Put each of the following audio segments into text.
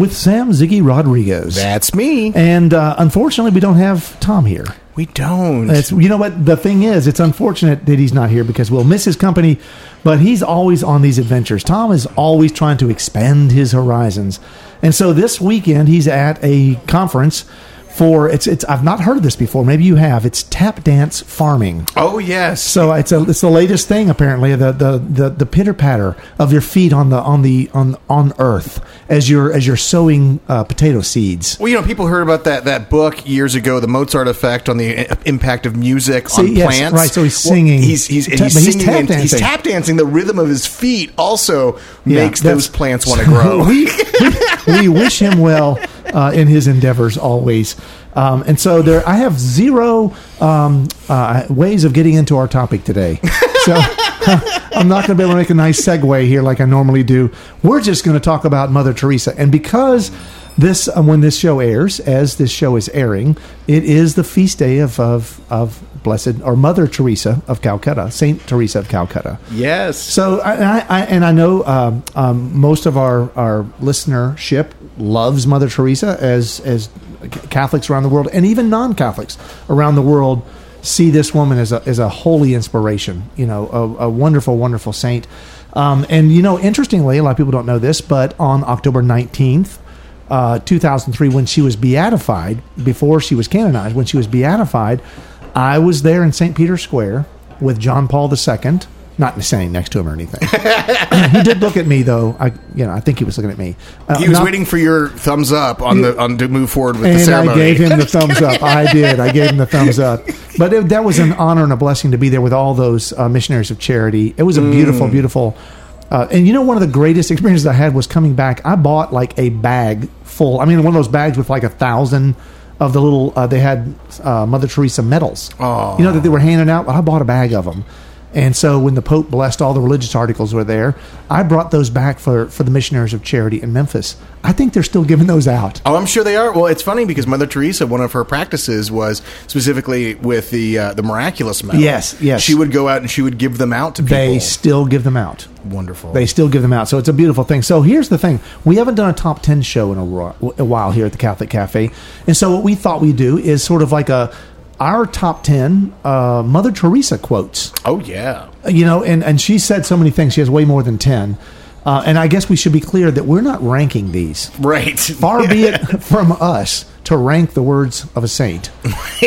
with Sam Ziggy Rodriguez. That's me. and uh, unfortunately, we don't have Tom here. We don't. It's, you know what? The thing is, it's unfortunate that he's not here because we'll miss his company, but he's always on these adventures. Tom is always trying to expand his horizons. And so this weekend, he's at a conference for it's it's I've not heard of this before. Maybe you have. It's tap dance farming. oh yes. So it's a it's the latest thing apparently the the the, the pitter patter of your feet on the on the on on earth as you're as you're sowing uh, potato seeds. Well, you know, people heard about that that book years ago, the Mozart effect on the impact of music So, on yes, plants. right, so he's Well, singing. he's he's, Ta- he's but he's tap and he's dancing. tap dancing. The rhythm of his feet also Yeah, makes those plants want to grow. we, we, we wish him well uh, in his endeavors always. Um, and so there, I have zero um, uh, ways of getting into our topic today. So I'm not going to be able to make a nice segue here like I normally do. We're just going to talk about Mother Teresa, and because this, uh, when this show airs, as this show is airing, it is the feast day of of, of Blessed or Mother Teresa of Calcutta, Saint Teresa of Calcutta. yes. So, I, I, I and I know um, um, most of our, our listenership loves Mother Teresa as as Catholics around the world, and even non Catholics around the world see this woman as a as a holy inspiration. You know, a, a wonderful, wonderful saint. Um, and you know, interestingly, a lot of people don't know this, but on October nineteenth. Uh, 2003, when she was beatified, before she was canonized, when she was beatified, I was there in St. Peter's Square with John Paul II, not standing next to him or anything. he did look at me though. I, you know, I think he was looking at me. Uh, He was not- waiting for your thumbs up on the on to move forward with the and ceremony. I gave him the thumbs up. I did. I gave him the thumbs up. But it, that was an honor and a blessing to be there with all those uh, missionaries of charity. It was a beautiful, beautiful. Uh, and you know, one of the greatest experiences I had was coming back. I bought like a bag full. I mean, one of those bags with like a thousand of the little. Uh, they had uh, Mother Teresa medals. Oh. You know that they were handing out. I bought a bag of them. And so when the Pope blessed all the religious articles were there, I brought those back for, for the missionaries of charity in Memphis. I think they're still giving those out. Oh, I'm sure they are. Well, it's funny because Mother Teresa, one of her practices was specifically with the uh, the miraculous medal. Yes, yes. She would go out and she would give them out to people. They still give them out. Wonderful. They still give them out. So it's a beautiful thing. So here's the thing. We haven't done a top 10 show in a, a while here at the Catholic Cafe. And so what we thought we'd do is sort of like a our top 10 uh, Mother Teresa quotes. oh yeah. You know, and, and she said so many things. She has way more than 10. Uh, and I guess we should be clear that we're not ranking these. Right. Far be it from us to rank the words of a saint.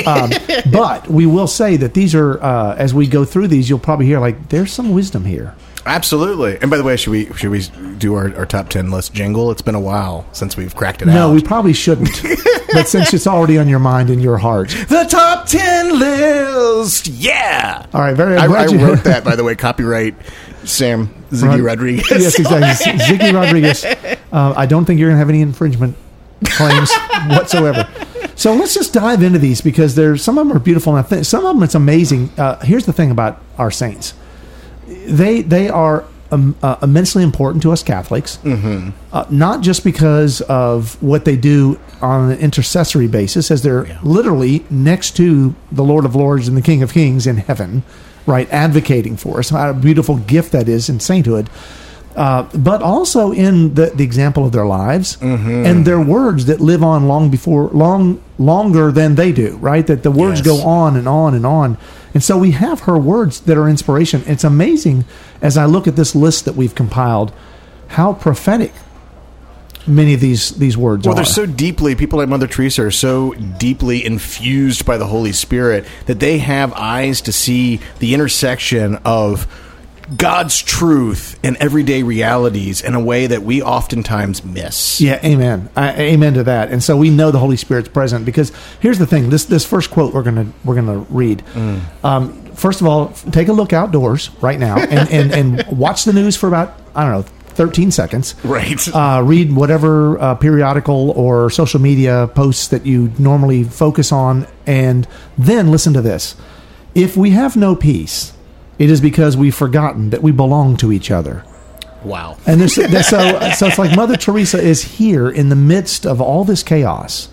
Um, but we will say that these are, uh, as we go through these, you'll probably hear like, there's some wisdom here. Absolutely. And by the way, should we should we do our, our top ten list jingle? It's been a while since we've cracked it out. No, we probably shouldn't. but since it's already on your mind and your heart. the top ten list. Yeah. All right, very I, I you- wrote that by the way. Copyright Sam Ziggy Rod- Rodriguez. Yes, exactly. Ziggy Rodriguez. Uh, I don't think you're going to have any infringement claims whatsoever. So let's just dive into these because there's some of them are beautiful and I think some of them it's amazing. Uh, here's the thing about our saints: they they are um, uh, immensely important to us Catholics, mm-hmm. uh, not just because of what they do on an intercessory basis, as they're literally next to the Lord of Lords and the King of Kings in heaven, right, advocating for us. What a beautiful gift that is in sainthood. Uh, but also in the, the example of their lives and their words that live on long before long longer than they do right that the words Yes. go on and on and on and so we have her words that are inspiration. It's amazing as i look at this list that we've compiled how prophetic many of these these words Well, are. they're so deeply, people like Mother Teresa are so deeply infused by the Holy Spirit that they have eyes to see the intersection of God's truth and everyday realities in a way that we oftentimes miss. Yeah, amen. I, amen to that. And so we know the Holy Spirit's present because here's the thing. This this first quote we're gonna we're gonna read. Um, first of all, take a look outdoors right now and, and, and watch the news for about I don't know 13 seconds. Right. Uh, read whatever uh, periodical or social media posts that you normally focus on, and then listen to this. If we have no peace, it is because we've forgotten that we belong to each other. wow. And there's, there's so so it's like Mother Teresa is here in the midst of all this chaos,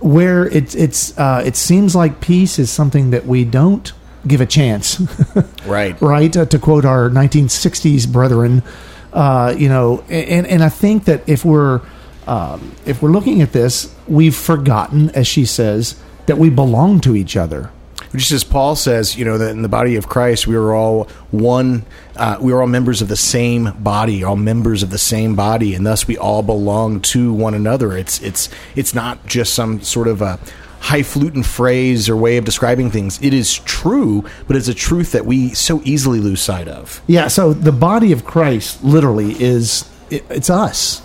where it it's uh, it seems like peace is something that we don't give a chance, Right. right? Uh, to quote our 1960s brethren, uh, you know, and and I think that if we're um, if we're looking at this, we've forgotten, as she says, that we belong to each other. Just as Paul says, you know, that in the body of Christ, we are all one. Uh, we are all members of the same body, all members of the same body, and thus we all belong to one another. It's it's it's not just some sort of a highfalutin phrase or way of describing things. It is true, but it's a truth that we so easily lose sight of. Yeah. So the body of Christ literally is it, it's us.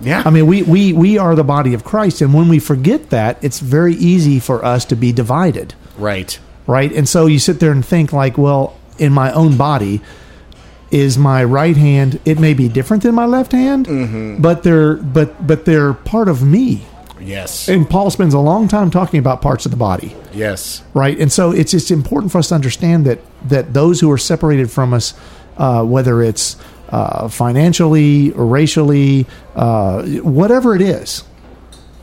Yeah, I mean, we, we, we are the body of Christ. And when we forget that, it's very easy for us to be divided, right. right? And so you sit there and think, like, well, in my own body, is my right hand, it may be different than my left hand, but they're but but they're part of me. Yes, And Paul spends a long time talking about parts of the body, yes, right? And so it's it's important for us to understand that that those who are separated from us, uh, whether it's uh, financially or racially, uh, whatever it is,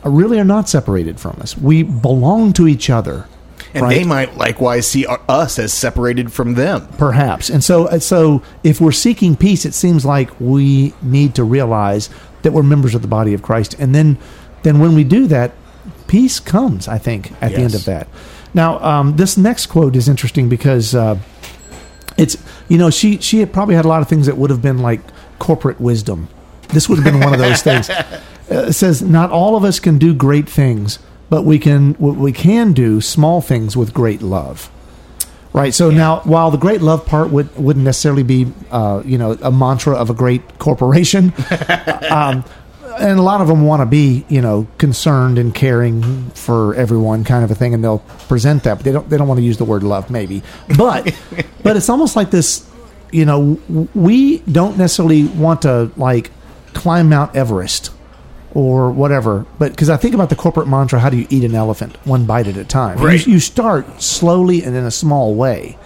really are not separated from us. We belong to each other. And right? they might likewise see us as separated from them. perhaps. And so, so, if we're seeking peace, it seems like we need to realize that we're members of the body of Christ, and then, then when we do that, peace comes. I think at the end of that. Now, um, this next quote is interesting because uh, it's you know she she had probably had a lot of things that would have been like corporate wisdom. This would have been one of those things. Uh, it says, "Not all of us can do great things, but we can we can do small things with great love." Right. So now, while the great love part would wouldn't necessarily be, uh, you know, a mantra of a great corporation, um, and a lot of them want to be, you know, concerned and caring for everyone, kind of a thing, and they'll present that, but they don't they don't want to use the word love, maybe. But but it's almost like this, you know, we don't necessarily want to like climb Mount Everest or whatever. But because I think about the corporate mantra, how do you eat an elephant? One bite at a time. You- Right. You, start slowly and in a small way.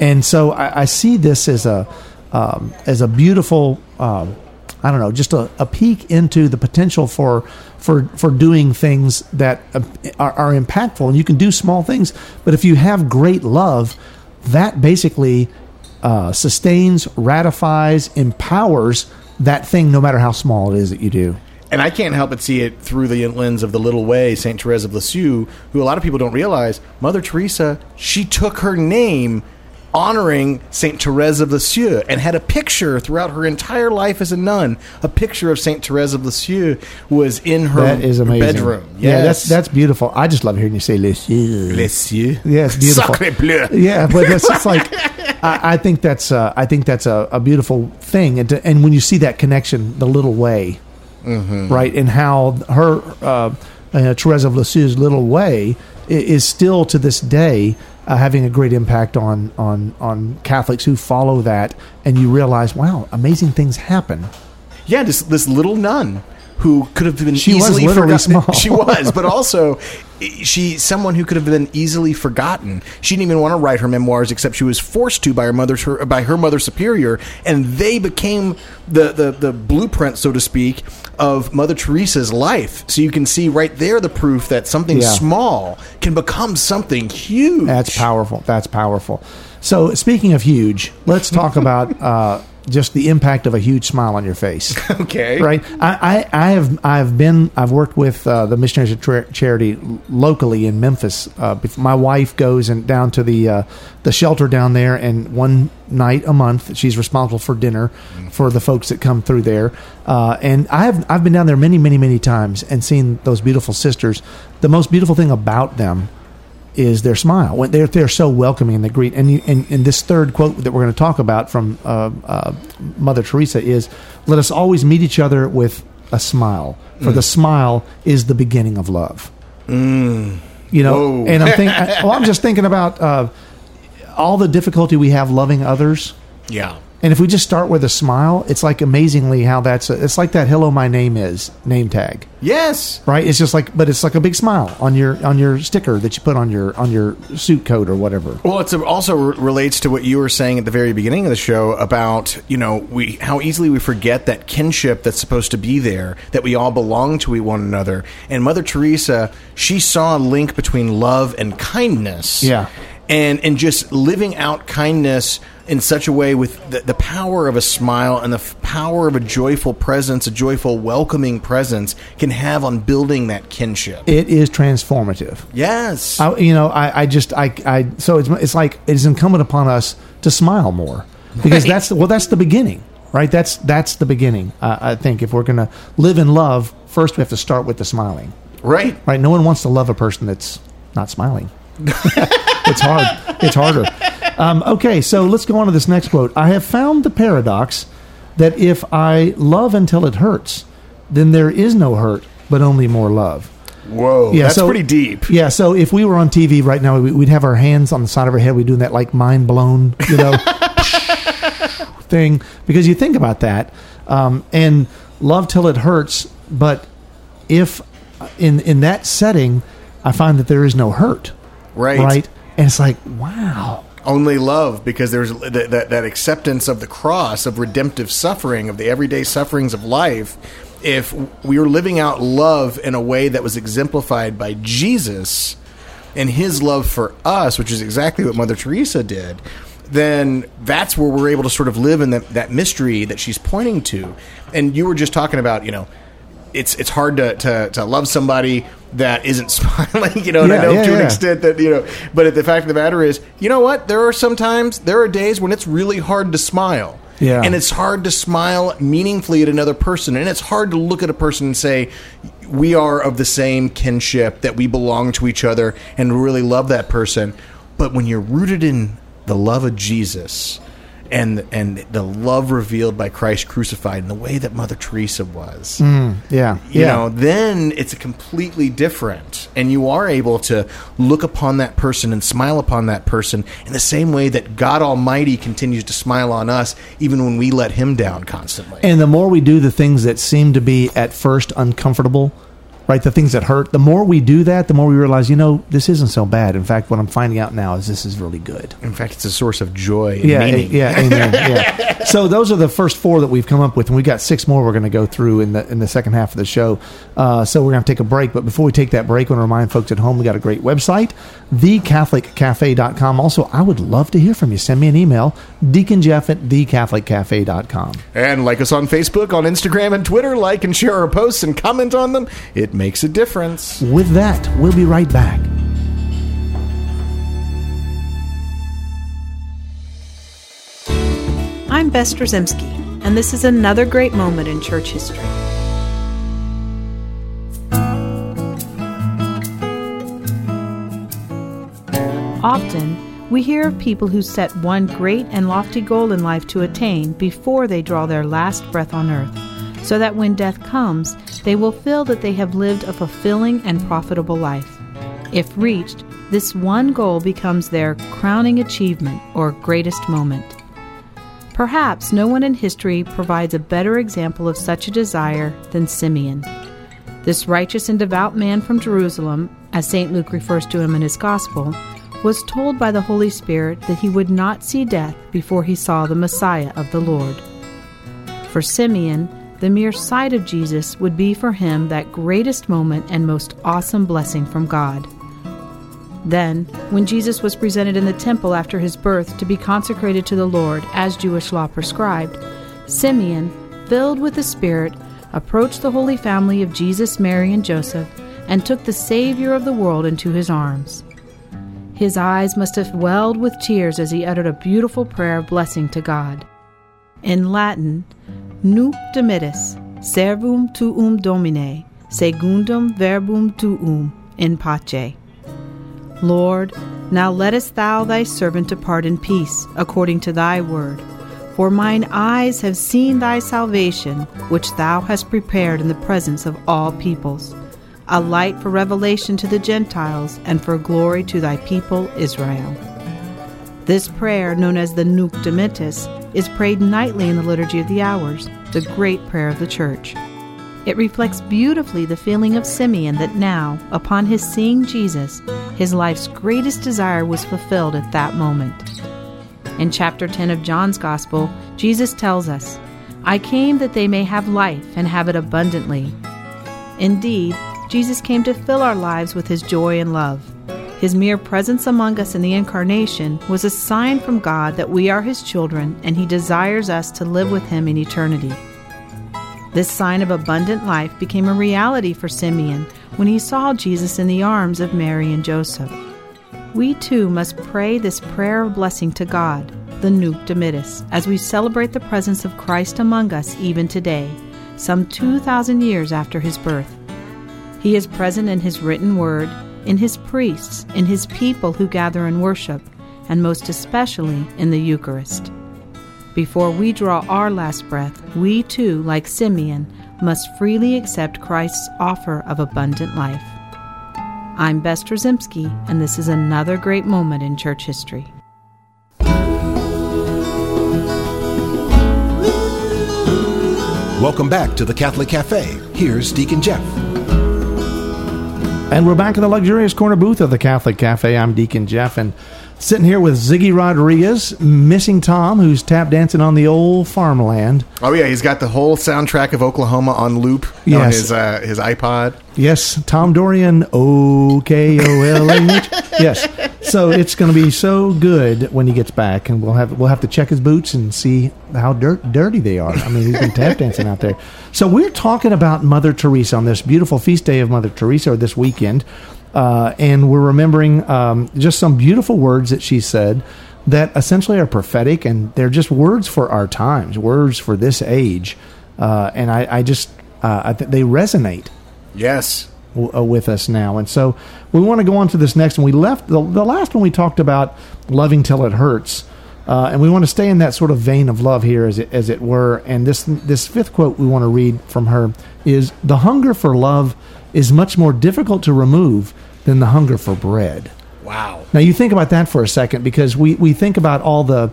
And so I, I see this as a um, as a beautiful, um, I don't know, just a, a peek into the potential for for for doing things that uh, are, are impactful. And you can do small things, but if you have great love, that basically uh, sustains, ratifies, empowers that thing, no matter how small it is that you do. And I can't help but see it through the lens of the little way, Saint Therese of Lisieux, who a lot of people don't realize. Mother Teresa, she took her name honoring Saint Therese of Lisieux and had a picture throughout her entire life as a nun. A picture of Saint Therese of Lisieux was in her That is amazing. bedroom. Yeah, that's that's beautiful. I just love hearing you say Lisieux. Lisieux. Yeah, it's beautiful. Sacre bleu. Yeah, but that's just like I, I think that's uh, I think that's a, a beautiful thing, and, to, and when you see that connection, the little way, Mm-hmm. right, and how her uh, uh, Therese of Lisieux's little way is still to this day uh, having a great impact on on on Catholics who follow that, and you realize, wow, amazing things happen. Yeah, this this little nun who could have been She was easily forgotten. small. She was, but also she someone who could have been easily forgotten. She didn't even want to write her memoirs, except she was forced to by her mother's her, by her mother superior, and they became the, the the blueprint, so to speak, of Mother Teresa's life. So you can see right there the proof that something Yeah. small can become something huge. That's powerful. That's powerful. So, speaking of huge, let's talk about uh, just the impact of a huge smile on your face. okay, right? I, I, I have I've been I've worked with uh, the Missionaries of Tra- Charity locally in Memphis. Uh, my wife goes and down to the uh, the shelter down there, and one night a month she's responsible for dinner for the folks that come through there. Uh, and I've I've been down there many many many times and seen those beautiful sisters. The most beautiful thing about them is their smile. When they're they're so welcoming and they greet. And you, and, and this third quote that we're going to talk about from uh, uh, Mother Teresa is, "Let us always meet each other with a smile, for the smile is the beginning of love." You know, Whoa. and I'm thinking. well, I'm just thinking about uh, all the difficulty we have loving others. Yeah, And if we just start with a smile, it's like amazingly how that's a, it's like that "Hello, my name is" name tag, Yes. right? It's just like, but it's like a big smile on your on your sticker that you put on your on your suit coat or whatever. Well, it also re- relates to what you were saying at the very beginning of the show about you know we how easily we forget that kinship that's supposed to be there, that we all belong to one another. And Mother Teresa, she saw a link between love and kindness. Yeah. and and just living out kindness in such a way with the, the power of a smile and the f- power of a joyful presence, a joyful, welcoming presence can have on building that kinship. It is transformative. yes. I, you know, I, I just, I, I, so it's, it's like it is incumbent upon us to smile more because Right. that's the, well, that's the beginning, right? That's that's the beginning. Uh, I think if we're going to live in love, first we have to start with the smiling, right. right? No one wants to love a person that's not smiling. it's hard. It's harder. Um, okay, so let's go on to this next quote. I have found the paradox that if I love until it hurts, then there is no hurt, but only more love. Whoa. Yeah, that's so- pretty deep. Yeah, so if we were on TV right now, we- we'd have our hands on the side of our head. We'd doing that like mind blown, you know, thing. Because you think about that, um, and love till it hurts. But if in in that setting, I find that there is no hurt, Right. right, and it's like, wow, Only love because there's that, that, that acceptance of the cross, of redemptive suffering, of the everyday sufferings of life. If we were living out love in a way that was exemplified by Jesus and his love for us, which is exactly what Mother Teresa did, then that's where we're able to sort of live in that, that mystery that she's pointing to. And you were just talking about, you know, it's it's hard to, to, to love somebody that isn't smiling, you know, and I know yeah, to an extent that, you know, but the fact of the matter is, you know what? There are sometimes, there are days when it's really hard to smile. Yeah. And it's hard to smile meaningfully at another person. And it's hard to look at a person and say, we are of the same kinship, that we belong to each other and really love that person. But when you're rooted in the love of Jesus and and the love revealed by Christ crucified in the way that Mother Teresa was, mm, yeah, you yeah. know, then it's a completely different, and you are able to look upon that person and smile upon that person in the same way that God Almighty continues to smile on us, even when we let Him down constantly. And the more we do the things that seem to be at first uncomfortable, right? The things that hurt, the more we do that, the more we realize, you know, this isn't so bad. In fact, what I'm finding out now is this is really good. in fact, it's a source of joy and Yeah, meaning. yeah, amen. Yeah. So those are the first four that we've come up with, and we've got six more we're going to go through in the in the second half of the show. Uh, so we're going to take a break, but before we take that break, I want to remind folks at home we got a great website, thecatholiccafe.com. Also, I would love to hear from you. Send me an email, deaconjeff at thecatholiccafe.com. And like us on Facebook, on Instagram, and Twitter. Like and share our posts and comment on them. It makes a difference. With that, we'll be right back. I'm Bess Drzymski, and this is another great moment in church history. Often, we hear of people who set one great and lofty goal in life to attain before they draw their last breath on earth, so that when death comes, they will feel that they have lived a fulfilling and profitable life. If reached, this one goal becomes their crowning achievement or greatest moment. Perhaps no one in history provides a better example of such a desire than Simeon. This righteous and devout man from Jerusalem, as St. Luke refers to him in his Gospel, was told by the Holy Spirit that he would not see death before he saw the Messiah of the Lord. For Simeon, the mere sight of Jesus would be for him that greatest moment and most awesome blessing from God. Then, when Jesus was presented in the temple after his birth to be consecrated to the Lord as Jewish law prescribed, Simeon, filled with the Spirit, approached the Holy Family of Jesus, Mary, and Joseph and took the Savior of the world into his arms. His eyes must have welled with tears as he uttered a beautiful prayer of blessing to God. In Latin, Nunc dimittis, servum tuum domine, secundum verbum tuum, in pace. Lord, now lettest thou thy servant depart in peace, according to thy word. For mine eyes have seen thy salvation, which thou hast prepared in the presence of all peoples, a light for revelation to the Gentiles, and for glory to thy people Israel. This prayer, known as the Nunc Dimittis, is prayed nightly in the Liturgy of the Hours, the great prayer of the Church. It reflects beautifully the feeling of Simeon that now, upon his seeing Jesus, his life's greatest desire was fulfilled at that moment. In chapter 10 of John's Gospel, Jesus tells us, I came that they may have life and have it abundantly. Indeed, Jesus came to fill our lives with his joy and love. His mere presence among us in the Incarnation was a sign from God that we are His children and He desires us to live with Him in eternity. This sign of abundant life became a reality for Simeon when he saw Jesus in the arms of Mary and Joseph. We too must pray this prayer of blessing to God, the Nunc Dimittis, as we celebrate the presence of Christ among us even today, some 2,000 years after His birth. He is present in His written word in his priests, in his people who gather and worship, and most especially in the Eucharist. Before we draw our last breath, we too, like Simeon, must freely accept Christ's offer of abundant life. I'm Bess Trzymski, and this is another great moment in church history. Welcome back to the Catholic Cafe. Here's Deacon Jeff. And we're back in the luxurious corner booth of the Catholic Cafe. I'm Deacon Jeff, and sitting here with Ziggy Rodriguez, missing Tom, who's tap dancing on the old farmland. Oh yeah, he's got the whole soundtrack of Oklahoma on loop on his uh, his iPod. Yes, Tom Dorian, O K O L A H. Yes, so it's going to be so good when he gets back, and we'll have we'll have to check his boots and see how dirt, dirty they are. I mean, he's been tap dancing out there. So we're talking about Mother Teresa on this beautiful feast day of Mother Teresa, or this weekend, uh, and we're remembering um, just some beautiful words that she said that essentially are prophetic, and they're just words for our times, words for this age, uh, and I, I just uh, I th- they resonate Yes. w- uh, with us now. And so we want to go on to this next one. We left the, the last one we talked about loving till it hurts. Uh, and we want to stay in that sort of vein of love here, as it, as it were. And this this fifth quote we want to read from her is: "The hunger for love is much more difficult to remove than the hunger for bread." Wow. Now you think about that for a second, because we, we think about all the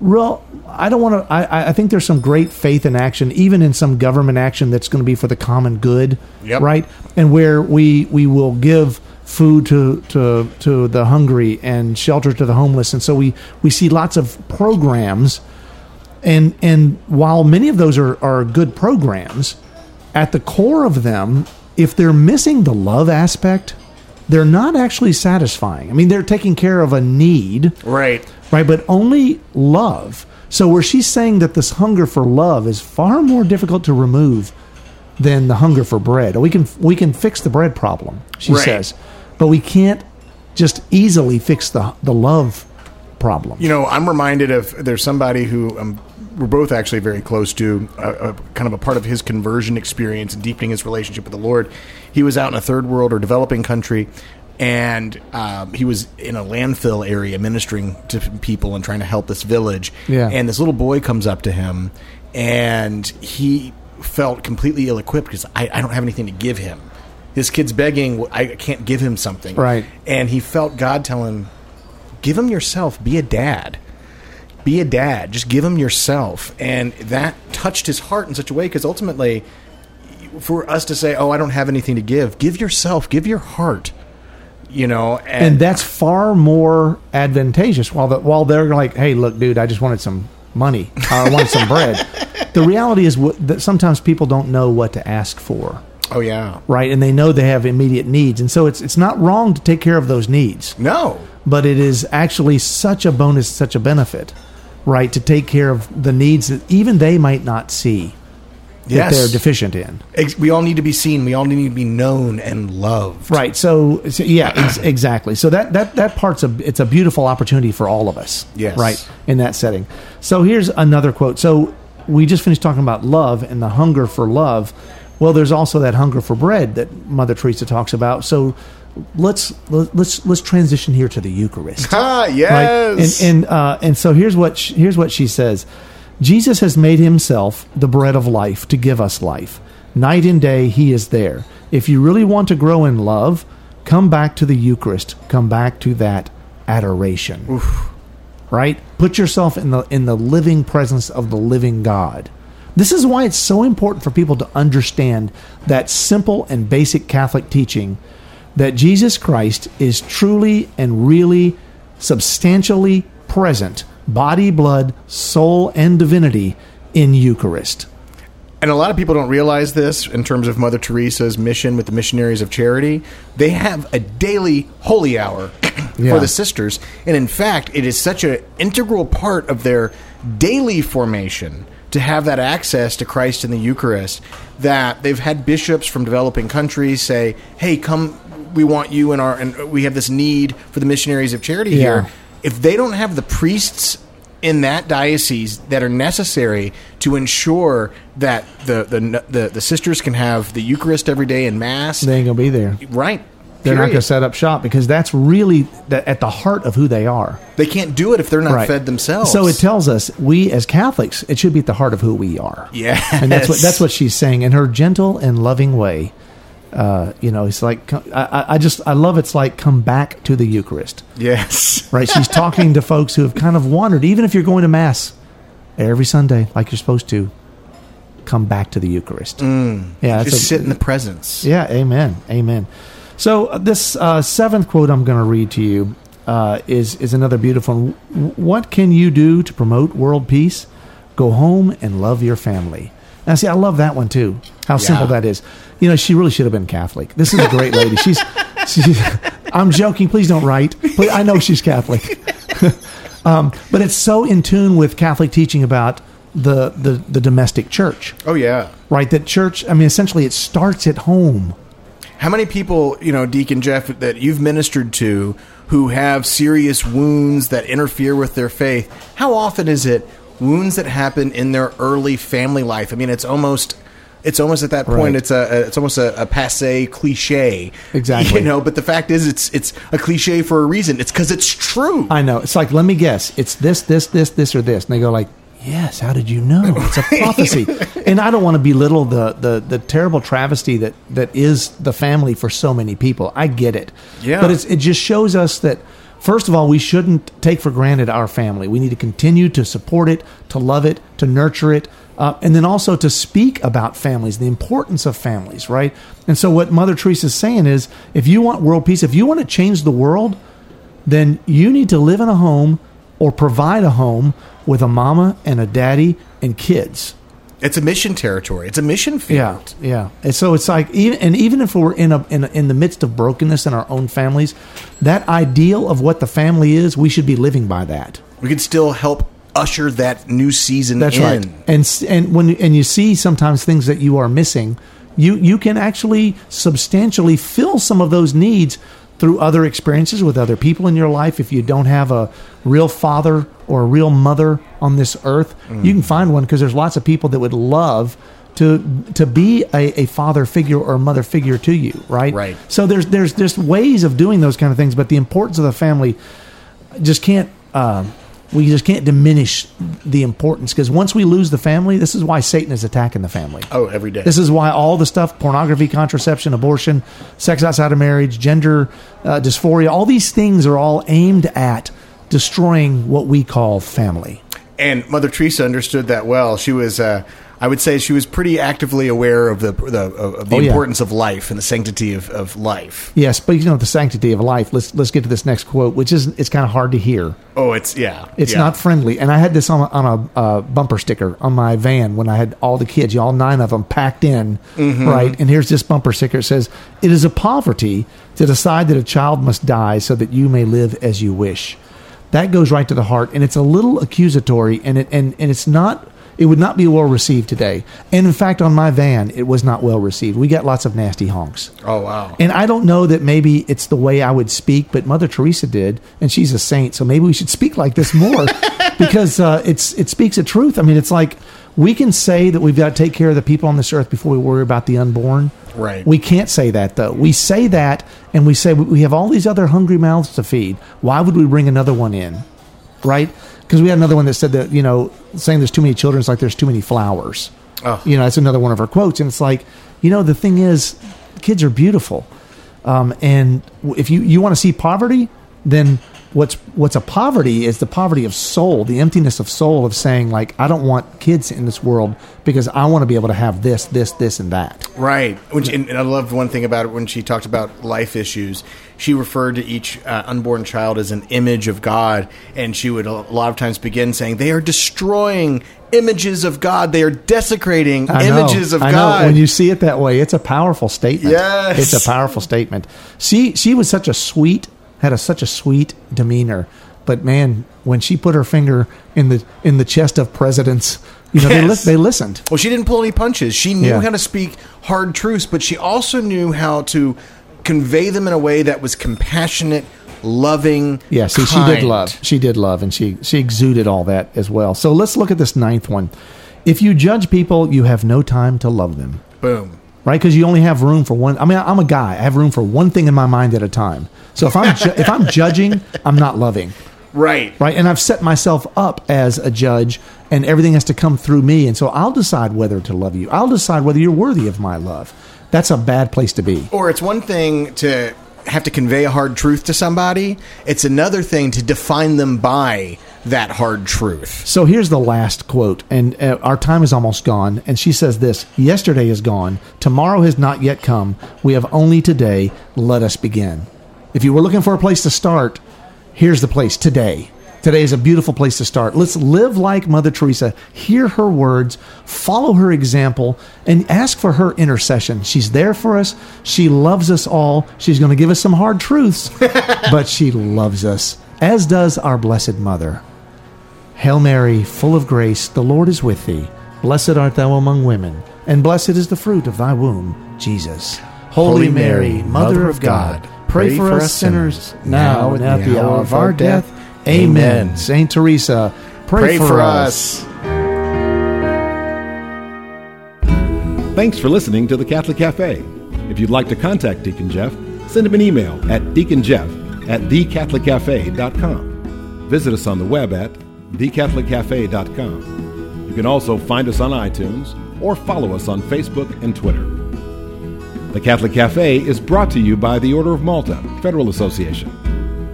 real. I don't want to. I, I think there's some great faith in action, even in some government action that's going to be for the common good, Yep. right? And where we we will give food to to to the hungry and shelter to the homeless, and so we we see lots of programs, and and while many of those are are good programs, at the core of them, if they're missing the love aspect, they're not actually satisfying. I mean, they're taking care of a need, Right. right? But only love. So, where she's saying that this hunger for love is far more difficult to remove than the hunger for bread. We can we can fix the bread problem, she Right. says, but we can't just easily fix the the love problem. You know, I'm reminded of there's somebody who um, we're both actually very close to, kind of a part of his conversion experience and deepening his relationship with the Lord. He was out in a third world or developing country, and um, he was in a landfill area ministering to people and trying to help this village. Yeah. And this little boy comes up to him, and he felt completely ill-equipped because I, I don't have anything to give him. This kid's begging. I can't give him something. Right. And he felt God tell him, give him yourself be a dad be a dad just give him yourself and that touched his heart in such a way because ultimately for us to say oh i don't have anything to give give yourself give your heart you know and, and that's far more advantageous. While the, while they're like, "Hey, look, dude, I just wanted some money. I wanted some bread." The reality is what, that sometimes people don't know what to ask for, oh yeah right? And they know they have immediate needs, and so it's it's not wrong to take care of those needs, no but it is actually such a bonus, such a benefit, right, to take care of the needs that even they might not see that they're deficient in. We all need to be seen we all need to be known and loved Right. So, so yeah, ex- exactly. So that that that part's a it's a beautiful opportunity for all of us. Yes. Right in that setting. So here's another quote. So we just finished talking about love and the hunger for love. Well, there's also that hunger for bread that Mother Teresa talks about. So let's let's let's transition here to the Eucharist. ah Right? yes And and uh, and so here's what she, here's what she says. Jesus has made himself the bread of life to give us life. Night and day he is there. If you really want to grow in love, come back to the Eucharist. Come back to that adoration. Right? Put yourself in the in the living presence of the living God. This is why it's so important for people to understand that simple and basic Catholic teaching that Jesus Christ is truly and really substantially present, body, blood, soul, and divinity in Eucharist. And a lot of people don't realize this in terms of Mother Teresa's mission with the Missionaries of Charity. They have a daily holy hour Yeah. for the sisters, and in fact, it is such an integral part of their daily formation to have that access to Christ in the Eucharist that they've had bishops from developing countries say, "Hey, come, we want you in our, and we have this need for the Missionaries of Charity Yeah. here." If they don't have the priests in that diocese that are necessary to ensure that the the the, the sisters can have the Eucharist every day in Mass. They ain't gonna be there. right. They're not gonna set up shop because that's really the, at the heart of who they are. They can't do it if they're not Right. fed themselves. So it tells us we as Catholics, it should be at the heart of who we are. Yes. and that's what that's what she's saying in her gentle and loving way. Uh, you know, it's like I, I- I just I love it's like come back to the Eucharist. yes. Right? She's talking to folks who have kind of wandered, even if you're going to mass every Sunday like you're supposed to. Come back to the Eucharist. Yeah, that's Just a- sit in the presence. yeah, amen, amen. So uh, this uh, seventh quote I'm going to read to you uh, is is another beautiful one. What can you do to promote world peace? Go home and love your family. Now, see, I love that one too. How simple that is. You know, she really should have been Catholic. This is a great lady. She's, she's I'm joking. Please don't write. Please, I know she's Catholic. um, but it's so in tune with Catholic teaching about the, the, the domestic church, Oh yeah. right? That church, I mean, essentially it starts at home. How many people, you know, Deacon Jeff, that you've ministered to who have serious wounds that interfere with their faith? How often is it wounds that happen in their early family life? I mean, it's almost. It's almost at that point. Right. It's a, it's almost a, a passe cliche, Exactly. You know, but the fact is, it's it's a cliche for a reason. It's because it's true. I know. It's like, let me guess. It's this, this, this, this, or this. And they go like, yes, how did you know? It's a prophecy. and I don't want to belittle the, the, the terrible travesty that, that is the family for so many people. I get it. Yeah. But it's, it just shows us that, first of all, we shouldn't take for granted our family. We need to continue to support it, to love it, to nurture it. Uh, and then also to speak about families, the importance of families, right? And so, what Mother Teresa is saying is if you want world peace, if you want to change the world, then you need to live in a home or provide a home with a mama and a daddy and kids. It's a mission territory. It's a mission field. Yeah, yeah. And so it's like even and even if we're in a, in a, in the midst of brokenness in our own families, that ideal of what the family is, we should be living by that. We could still help usher that new season That's in. right. And and when and you see sometimes things that you are missing, you you can actually substantially fill some of those needs through other experiences with other people in your life. If you don't have a real father or a real mother on this earth, you can find one because there's lots of people that would love to to be a, a father figure or a mother figure to you, right? Right. So there's there's just ways of doing those kind of things, but the importance of the family just can't um, we just can't diminish the importance because once we lose the family, this is why Satan is attacking the family. Oh, every day. This is why all the stuff pornography, contraception, abortion, sex outside of marriage, gender uh, dysphoria all these things are all aimed at destroying what we call family. and Mother Teresa understood that well. She was, uh, I would say, she was pretty actively aware of the the, of the Oh, yeah. importance of life and the sanctity of, of life. Yes, but you know the sanctity of life. Let's let's get to this next quote, which is it's kind of hard to hear. Oh, it's yeah, It's yeah. not friendly. And I had this on a, on a uh, bumper sticker on my van when I had all the kids, all nine of them packed in, Mm-hmm. right? And here's this bumper sticker. It says, It is a poverty to decide that a child must die so that you may live as you wish. That goes right to the heart. And it's a little accusatory and it, and, and it's not, it would not be well received today. And in fact, on my van, it was not well received. We got lots of nasty honks. Oh wow. And I don't know that maybe it's the way I would speak, but Mother Teresa did, and she's a saint, so maybe we should speak like this more because uh, it's it speaks a truth. I mean, it's like we can say that we've got to take care of the people on this earth before we worry about the unborn. Right. We can't say that though. We say that, and we say we have all these other hungry mouths to feed. Why would we bring another one in? Right? Because we had another one that said that you know saying there's too many children is like there's too many flowers. Oh. You know, that's another one of her quotes, and it's like you know the thing is, kids are beautiful, um, and if you you want to see poverty, then what's what's a poverty is the poverty of soul, the emptiness of soul of saying like I don't want kids in this world because I want to be able to have this, this, this, and that. Right. She, and I loved one thing about it when she talked about life issues. She referred to each uh, unborn child as an image of God, and she would a lot of times begin saying, "They are destroying images of God. They are desecrating I know, images of I God." Know. When you see it that way, it's a powerful statement. Yes. it's a powerful statement. She she was such a sweet, had a, such a sweet demeanor, but man, when she put her finger in the in the chest of presidents, you know, they li- they listened. Well, she didn't pull any punches. She knew Yeah. how to speak hard truths, but she also knew how to convey them in a way that was compassionate, loving. Yeah, see, she did love. She did love, and she she exuded all that as well. So let's look at this ninth one. If you judge people, you have no time to love them. Boom. Right? Because you only have room for one. I mean, I'm a guy. I have room for one thing in my mind at a time. So if I'm ju- if I'm judging, I'm not loving, Right. right? And I've set myself up as a judge, and everything has to come through me. And so I'll decide whether to love you. I'll decide whether you're worthy of my love. That's a bad place to be. Or it's one thing to have to convey a hard truth to somebody. It's another thing to define them by that hard truth. So here's the last quote, and uh, our time is almost gone. And she says this Yesterday is gone, tomorrow has not yet come. We have only today. Let us begin. If you were looking for a place to start, here's the place today. Today is a beautiful place to start. Let's live like Mother Teresa, hear her words, follow her example, and ask for her intercession. She's there for us. She loves us all. She's going to give us some hard truths, but she loves us, as does our Blessed Mother. Hail Mary, full of grace, the Lord is with thee. Blessed art thou among women, and blessed is the fruit of thy womb, Jesus. Holy, Mary, Mother of God, pray for us sinners, now and at the hour of our death. Amen. Saint Teresa, pray, Pray for us. Thanks for listening to the Catholic Cafe. If you'd like to contact Deacon Jeff, send him an email at deaconjeff at thecatholiccafe.com. Visit us on the web at thecatholiccafe.com. You can also find us on iTunes or follow us on Facebook and Twitter. The Catholic Cafe is brought to you by the Order of Malta Federal Association.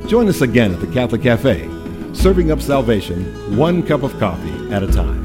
Join us again at the Catholic Cafe, serving up salvation one cup of coffee at a time.